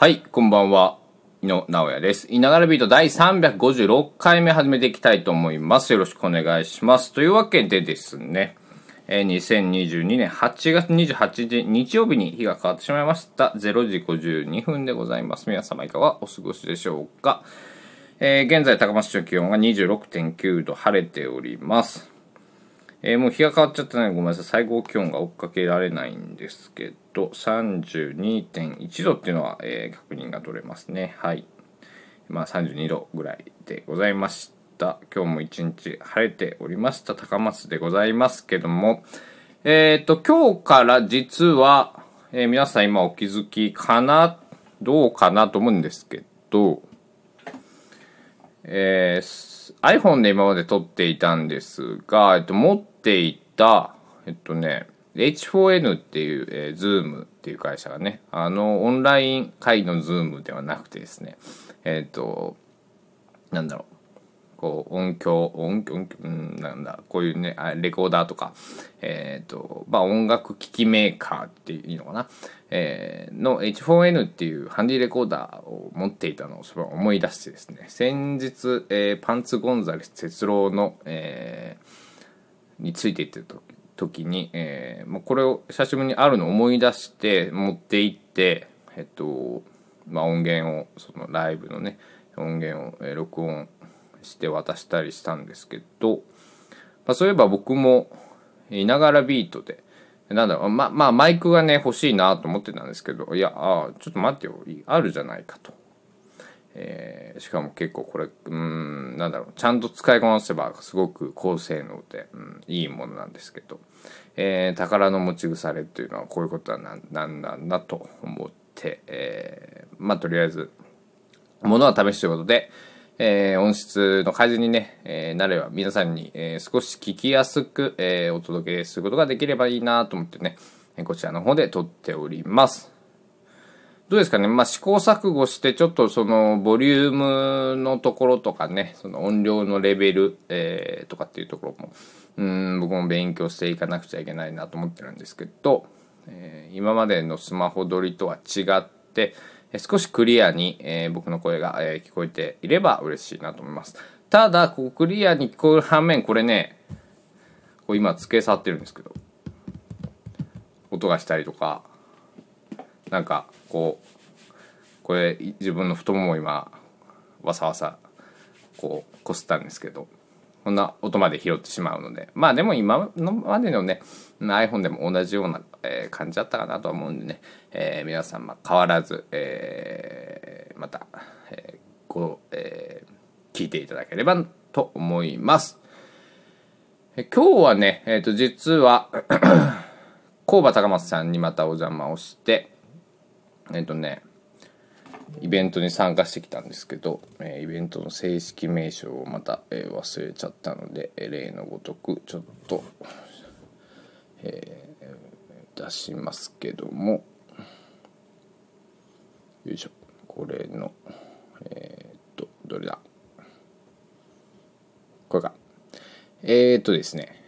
はい、こんばんは。井野直哉です。いながらビート第356回目始めていきたいと思います。よろしくお願いします。というわけでですね、えー2022年8月28日日曜日に日が変わってしまいました。0時52分でございます。皆様いかがお過ごしでしょうか。えー現在高松市の気温が26.9度晴れております。えーもう日が変わっちゃったのでごめんなさい。最高気温が追っかけられないんですけど32.1度っていうのは、えー確認が取れますね。はい。まあ32度ぐらいでございました。今日も一日晴れておりました。高松でございますけども。えっ、と今日から実は、え皆さん今お気づきかな？どうかなと思うんですけどえー iPhone で今まで撮っていたんですが、えっと、持っていた、えっとね、H4N っていう、えー、Zoom っていう会社がね、あの、オンライン会の Zoom ではなくてですね、えっと、なんだろう、こう音響音響音響うんなんだこういうねレコーダーとかえっ、とまあ音楽機器メーカーっていいのかな、えーの H4N っていうハンディレコーダーを持っていたのをそれ思い出してですね。先日、えーパンツ・ゴンザレス哲郎の、えーについていってる時時に、えーまあ、これを久しぶりにあるのを思い出して持って行ってえっとまあ音源をそのライブのね音源を、えー録音して渡したりしたんですけど、まあ、そういえば僕もいながらビートでなんだろうままあマイクがね欲しいなと思ってたんですけどいやあちょっと待ってよあるじゃないかと。えーしかも結構これうんなんだろうちゃんと使いこなせばすごく高性能で、うん、いいものなんですけど、えー宝の持ち腐れというのはこういうことはななんなんだと思って、えーまあとりあえずものは試しということで、えー音質の改善にね、えーなれば皆さんに、えー少し聞きやすく、えお届けすることができればいいなと思ってね、えこちらの方で撮っております。どうですかね、まあ、試行錯誤してちょっとそのボリュームのところとかねその音量のレベル、えとかっていうところもうん僕も勉強していかなくちゃいけないなと思ってるんですけど、え今までのスマホ撮りとは違って少しクリアに、え僕の声が、え聞こえていれば嬉しいなと思います。ただこうクリアに聞こえる反面これねこう今机触ってるんですけど音がしたりとかなんかこうこれ自分の太もも今わさわさこうこすったんですけど。こんな音まで拾ってしまうのでまあでも今のまでのね iPhone でも同じような、え感じだったかなと思うんでね、えー皆さんま変わらず、えーまた、えーこう、え聞いていただければと思います。え今日はね、えー、と実は工場高松さんにまたお邪魔をしてえっ、とねイベントに参加してきたんですけど、えーイベントの正式名称をまた、えー忘れちゃったので、え例のごとくちょっと、えー出しますけども。よいしょ。これのえっとどれだ？これか。えっとですね。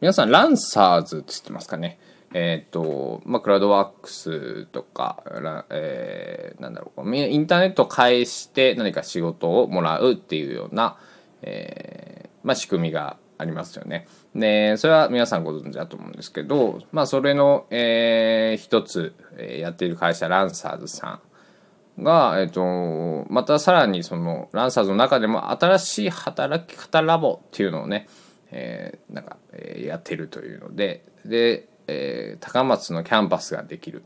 皆さんランサーズって知ってますかね？えっ、と、まあ、クラウドワークスとか、えーなんだろう、インターネットを介して何か仕事をもらうっていうような、えーまあ、仕組みがありますよね。で、それは皆さんご存知だと思うんですけど、まあ、それの、えー一つ、えーやっている会社、ランサーズさんが、えっ、と、またさらにその、ランサーズの中でも新しい働き方ラボっていうのをね、えなんか、えやってるというのでで、えー高松のキャンパスができる、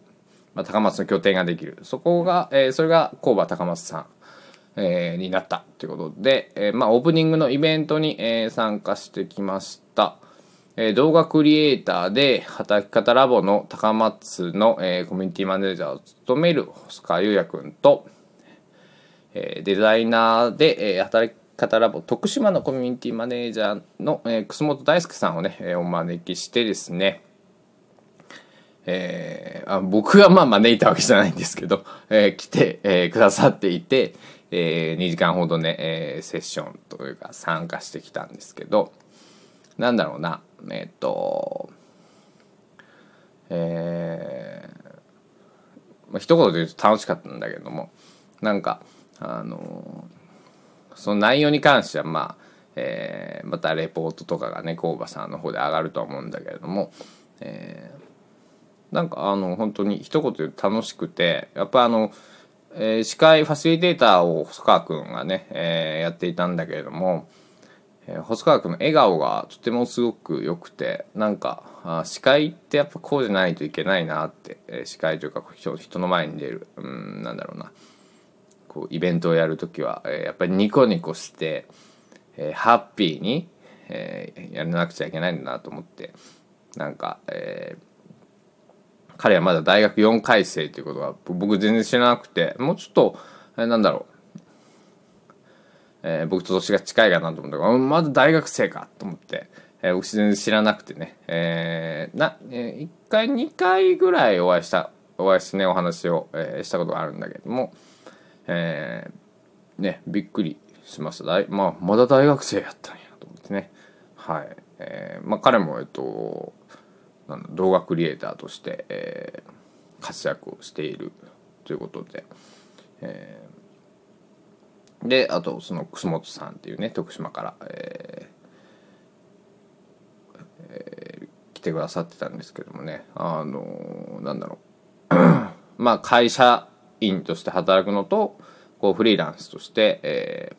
まあ、高松の拠点ができる。そこが、えーそれが工場高松さん、えーになったということで、えまあ、オープニングのイベントに、え参加してきました、え動画クリエイターで働き方ラボの高松の、えコミュニティマネージャーを務める細川優也君と、えデザイナーで、え働き方ラボ徳島のコミュニティマネージャーの、え楠本大輔さんをね、えお招きしてですね、えーあ僕がまあ招いたわけじゃないんですけど、えー来て、えーくださっていて、え2時間ほどね、えーセッションというか参加してきたんですけどなんだろうなえっ、とえーまあ一言で言うと楽しかったんだけどもなんかあのその内容に関してはまあ、えー、またレポートとかがね工場さんの方で上がるとは思うんだけれども、えー、なんかあの本当に一言で楽しくてやっぱあの、えー、司会ファシリテーターを細川君がね、えー、やっていたんだけれども、えー、細川君の笑顔がとてもすごく良くてなんかあ司会ってやっぱこうじゃないといけないなって、えー、司会というか人の前に出るうんなんだろうな。こうイベントをやる時は、えー、やっぱりニコニコして、えー、ハッピーに、えー、やらなくちゃいけないんだなと思ってなんか、えー、彼はまだ大学4回生ということは僕全然知らなくてもうちょっと、えー、なんだろう。えー、僕と年が近いかなと思った。らまだ大学生かと思って、えー、僕全然知らなくてね、えー、な、えー、1回2回ぐらいお会いしたお会いしてねお話を、えー、したことがあるんだけども、えー、ねびっくりしました。だい、まあ、まだ大学生やったんやと思ってね。はい、えー、まあ彼もえっと動画クリエイターとして、えー、活躍をしているということで、えー、であとその楠本さんっていうね徳島から、えーえー、来てくださってたんですけどもねあのなんだろう。まあ会社員として働くのとこうフリーランスとして、えー、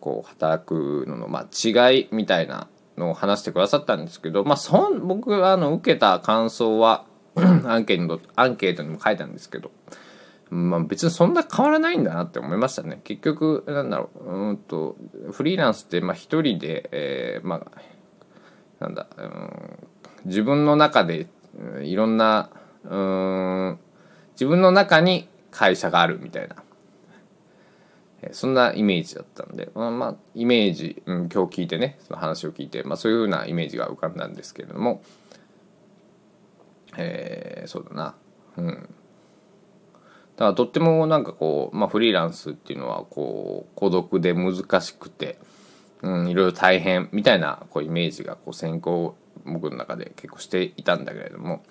こう働くのの、まあ、違いみたいなのを話してくださったんですけど、まあ、そん僕あの受けた感想は アンケートアンケートにも書いたんですけど、まあ、別にそんな変わらないんだなって思いましたね。結局なんだろううんとフリーランスってまあ一人で、えー、まあなんだ、うん、自分の中でいろんなうん自分の中に会社があるみたいな。そんなイメージだったんで、まあ、まあ、イメージ、うん、今日聞いてねその話を聞いて、まあ、そういうふうなイメージが浮かんだんですけれどもえー、そうだな。うん。だからとってもなんかこう、まあ、フリーランスっていうのはこう孤独で難しくて、うん、いろいろ大変みたいなこうイメージがこう先行僕の中で結構していたんだけれども、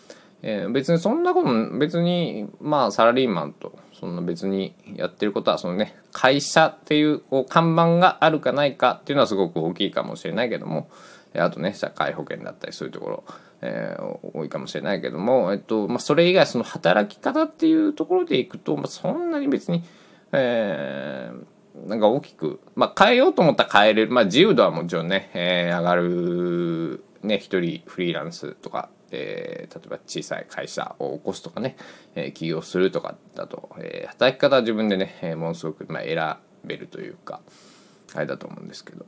えー、別にそんなこと別にまあサラリーマンとそんな別にやってることはそのね会社っていうこう看板があるかないかっていうのはすごく大きいかもしれないけどもあとね社会保険だったりそういうところ、えー、多いかもしれないけども、えっとまあ、それ以外その働き方っていうところでいくと、まあ、そんなに別に、えー、なんか大きく、まあ、変えようと思ったら変えれる、まあ、自由度はもちろんね、えー、上がるね一人フリーランスとかえー、例えば小さい会社を起こすとかね、えー、起業するとかだと、えー、働き方は自分でね、えー、ものすごく、まあ、選べるというかあれだと思うんですけど。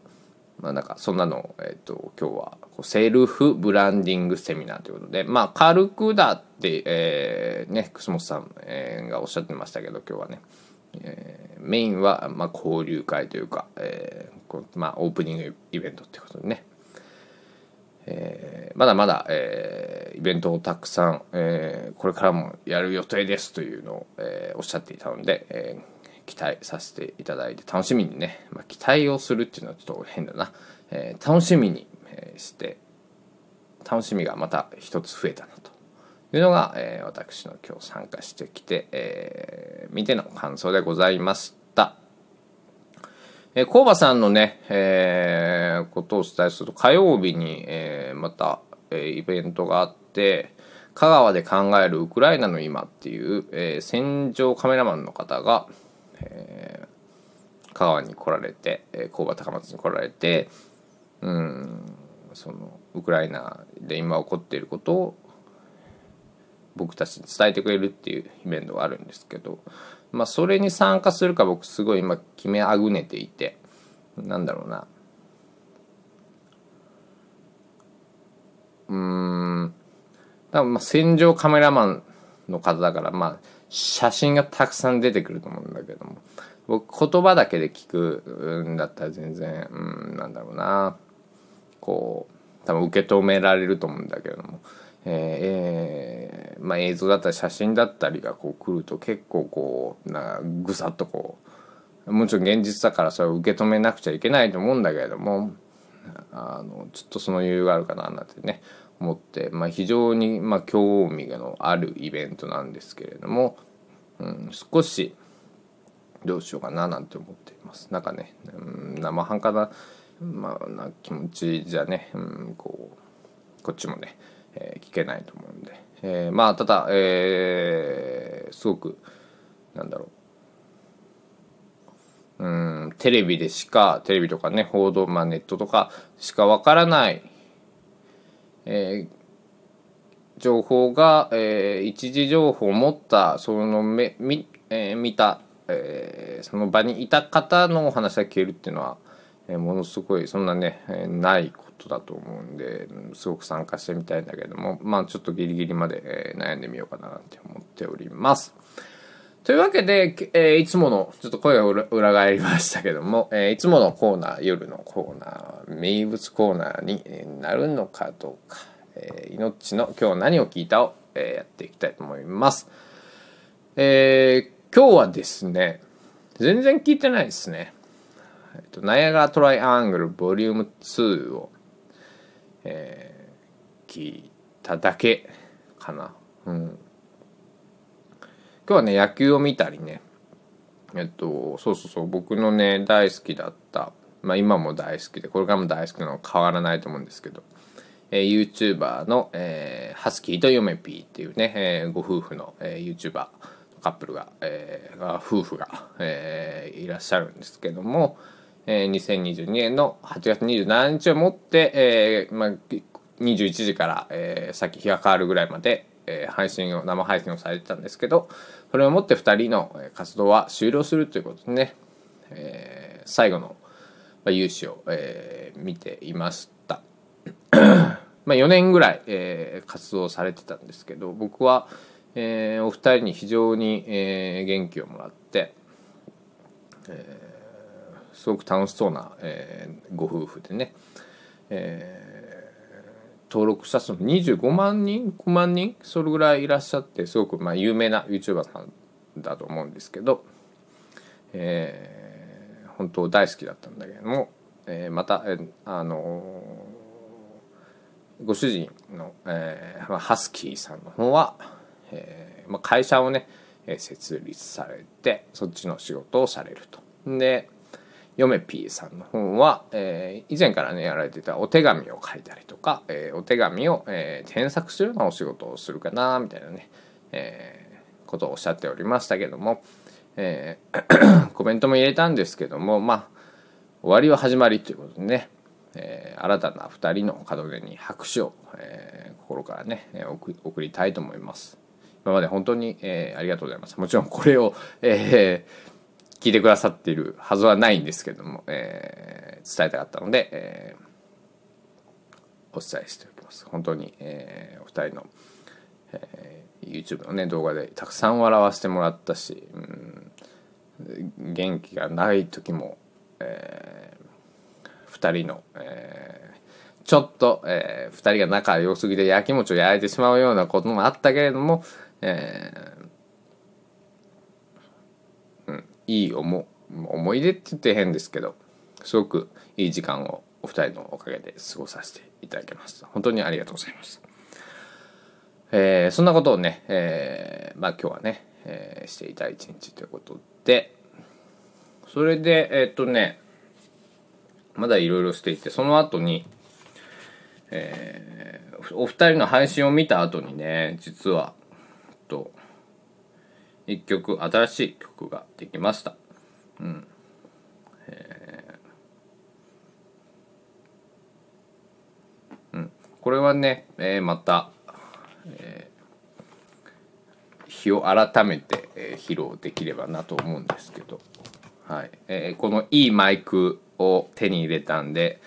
まあなんかそんなのを、えーと、今日はこうセルフブランディングセミナーということでまあ軽くだって、えー、ね楠本さん、えー、がおっしゃってましたけど今日はね、えー、メインは、まあ、交流会というか、えーこうまあ、オープニングイベントってことでねえー、まだまだ、えー、イベントをたくさん、えー、これからもやる予定ですというのを、え、おっしゃっていたので、え、期待させていただいて楽しみにね、まあ、期待をするっていうのはちょっと変だな、え、楽しみに、え、して楽しみがまた一つ増えたなというのが、え、私の今日参加してきて、えー、見ての感想でございました。えー、コーバさんのね、えー、ことをお伝えすると、火曜日に、えー、また、えー、イベントがあって、香川で考えるウクライナの今っていう、えー、戦場カメラマンの方が、えー、香川に来られて、えー、工場高松に来られて、うん、その、ウクライナで今起こっていることを僕たちに伝えてくれるっていうイベントがあるんですけど、まあ、それに参加するか僕すごい今決めあぐねていてなんだろうな。うん。多分まあ戦場カメラマンの方だからまあ写真がたくさん出てくると思うんだけども僕言葉だけで聞くんだったら全然うんなんだろうな。こう多分受け止められると思うんだけども。えー、まあ、映像だったり写真だったりがこう来ると結構こうなぐさっとこうもちろん現実だからそれを受け止めなくちゃいけないと思うんだけれどもあのちょっとその余裕があるかななんてね思って、まあ、非常にまあ興味のあるイベントなんですけれども、うん、少しどうしようかななんて思っています。なんかね、うん、生半可な,、まあ、な気持ちじゃね、うん、こうこっちもね、えー、聞けないと思うんで、えー、まあただ、えー、すごくなんだろう。うんテレビでしかテレビとかね報道、まあ、ネットとかしかわからない、えー、情報が、えー、一時情報を持ったその目見,、えー、見たえー、その場にいた方のお話が聞けるっていうのは、ものすごいそんなね、ないことだと思うんですごく参加してみたいんだけどもまあちょっとギリギリまで、悩んでみようかななんて思っております。というわけで、え、いつもの、ちょっと声が裏返りましたけども、え、いつものコーナー、夜のコーナー、名物コーナーになるのかどうか、えー、命の今日何を聞いたを、え、やっていきたいと思います。えー、今日はですね、全然聞いてないですね。えっと、ナイアガラトライアングルボリューム2を、えー、聞いただけかな。うん。今日はね、野球を見たりね、えっと、そうそうそう、僕のね、大好きだった、まあ今も大好きで、これからも大好きなのは変わらないと思うんですけど、えー、YouTuber の、えー、ハスキーとヨメピーっていうね、えー、ご夫婦の、えー、YouTuber カップルが、えー、夫婦が、えー、いらっしゃるんですけども、えー、2022年の8月27日をもって、えーまあ、21時から、えー、さっき日が変わるぐらいまで、えー、配信を生配信をされてたんですけどそれをもって2人の活動は終了するということでね、えー、最後の、まあ、勇姿を、えー、見ていました。まあ4年ぐらい、えー、活動されてたんですけど僕は、えー、お二人に非常に、えー、元気をもらって、えー、すごく楽しそうな、えー、ご夫婦でね、えー、登録者数も25万人5万人それぐらいいらっしゃってすごく、まあ、有名な YouTuber さんだと思うんですけど、えー、本当大好きだったんだけども、えー、また、えー、あのー、ご主人の、えー、ハスキーさんの方はえーまあ、会社をね、え設立されてそっちの仕事をされると。で嫁 P さんの方は、えー、以前からねやられてたお手紙を書いたりとか、えー、お手紙を、えー、添削するようなお仕事をするかなみたいなね、えー、ことをおっしゃっておりましたけども、えー、コメントも入れたんですけどもまあ終わりは始まりということでね、えー、新たな2人の門出に拍手を、えー、心からね送りたいと思います。今まで本当に、えー、ありがとうございます。もちろんこれを、えー、聞いてくださっているはずはないんですけども、えー、伝えたかったので、えー、お伝えしておきます。本当に、えー、お二人の、えー、YouTube のね動画でたくさん笑わせてもらったし、うん、元気がない時も、えー、2人の、えーちょっと、えー、2人が仲良すぎてやきもちを焼いてしまうようなこともあったけれども、えー、うん、いい思思い出って言って変ですけどすごくいい時間をお二人のおかげで過ごさせていただきました。本当にありがとうございました、えー、そんなことをね、えー、まあ今日はね、えー、していた一日ということでそれでえー、っとねまだいろいろしていてその後にえー、お二人の配信を見た後にね実は一曲新しい曲ができました。うん、うん、これはね、えー、また、えー、日を改めて、えー、披露できればなと思うんですけど、はい。えー、このいいマイクを手に入れたんで、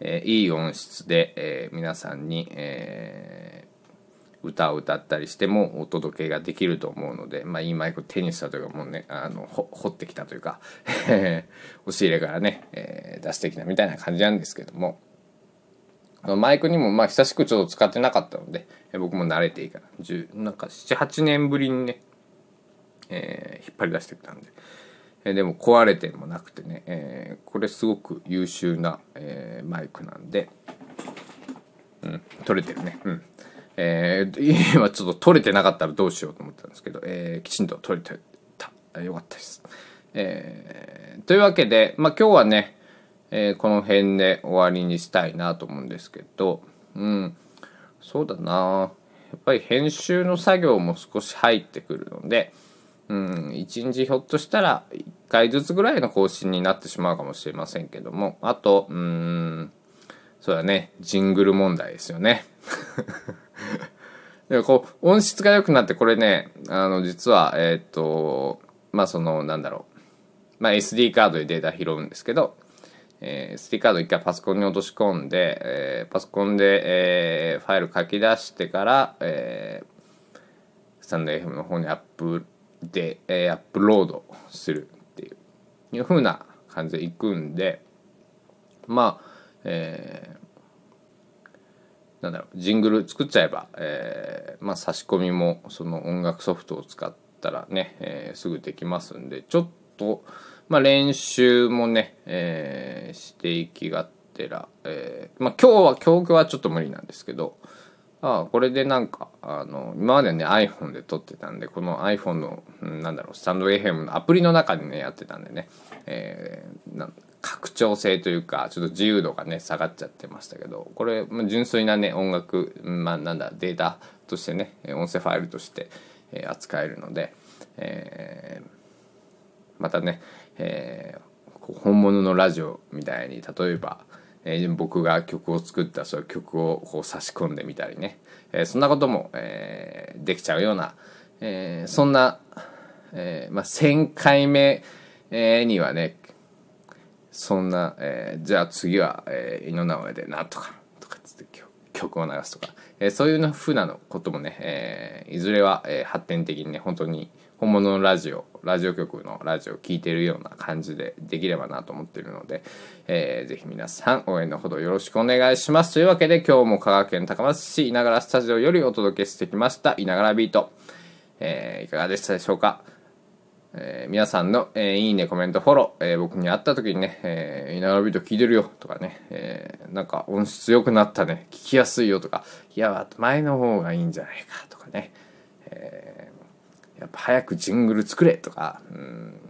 えー、いい音質で、えー、皆さんに、え歌を歌ったりしてもお届けができると思うので、まあ、いいマイクを手にしたというかもうねあの掘ってきたというか 押し入れからね、えー、出してきたみたいな感じなんですけどもマイクにもまあ久しくちょっと使ってなかったので、僕も慣れていいかななんか78年ぶりにね、えー、引っ張り出してきたんで。えでも壊れてもなくてね、えー、これすごく優秀な、えー、マイクなんで、うん、取れてるね。うん。えー、今ちょっと取れてなかったらどうしようと思ったんですけど、えー、きちんと取れてた。よかったです。えー、というわけで、まあ、今日はね、えー、この辺で終わりにしたいなと思うんですけど、うん、そうだなやっぱり編集の作業も少し入ってくるので、うん、一日ひょっとしたら1回ずつぐらいの更新になってしまうかもしれませんけども、あと、うん、そうだね、ジングル問題ですよね。でこう、音質が良くなって、これね、あの、実は、えっ、と、まあ、その、なんだろう。まあ、SD カードでデータ拾うんですけど、えー、SD カード一回パソコンに落とし込んで、えー、パソコンで、えー、ファイル書き出してから、えー、スタンド FM の方にアップで、えー、アップロードするっていういう風な感じでいくんでまあえー、なんだろうジングル作っちゃえば、えー、まあ差し込みもその音楽ソフトを使ったらね、えー、すぐできますんでちょっとまあ練習もね、えー、していきがてら、え、まあ今日は今日はちょっと無理なんですけどああこれでなんかあの今までね iPhone で撮ってたんでこの iPhone の、うん、なんだろうスタンド FM のアプリの中でねやってたんでね、えー、拡張性というかちょっと自由度がね下がっちゃってましたけどこれ、純粋なね音楽、まあ、なんだデータとしてね音声ファイルとして、え、扱えるので、えー、またね、えー、本物のラジオみたいに例えばえー、僕が曲を作ったそういう曲をこう差し込んでみたりね、えー、そんなことも、えー、できちゃうような、えー、そんな、えーまあ、1,000回目、にはねそんな、えー、じゃあ次は、えー、井の名前でなんとかとかつって曲を流すとか、えー、そういうふうなのこともね、え、いずれは、え、発展的にね本当に本物のラジオラジオ局のラジオを聴いてるような感じでできればなと思ってるので、えー、ぜひ皆さん応援のほどよろしくお願いします。というわけで今日も香川県高松市稲柄スタジオよりお届けしてきました稲柄ビート、え、いかがでしたでしょうか？えー、皆さんの、えー、いいね、コメント、フォロー、えー、僕に会った時にね、えー、稲川ビート聞いてるよとかね、えー、なんか音質良くなったね、聞きやすいよとか、いや、前の方がいいんじゃないかとかね、えー、やっぱ早くジングル作れとか、うん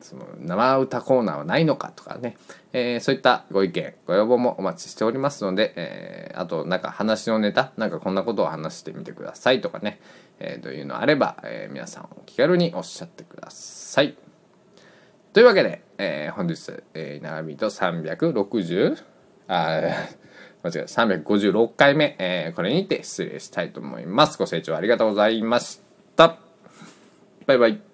その生歌コーナーはないのかとかね、えー、そういったご意見ご要望もお待ちしておりますので、えー、あとなんか話のネタなんかこんなことを話してみてくださいとかね、えー、というのあれば、えー、皆さんお気軽におっしゃってください。というわけで、えー、本日、えー、長見と360あ 間違えた356回目、えー、これにて失礼したいと思います。ご清聴ありがとうございました。バイバイ。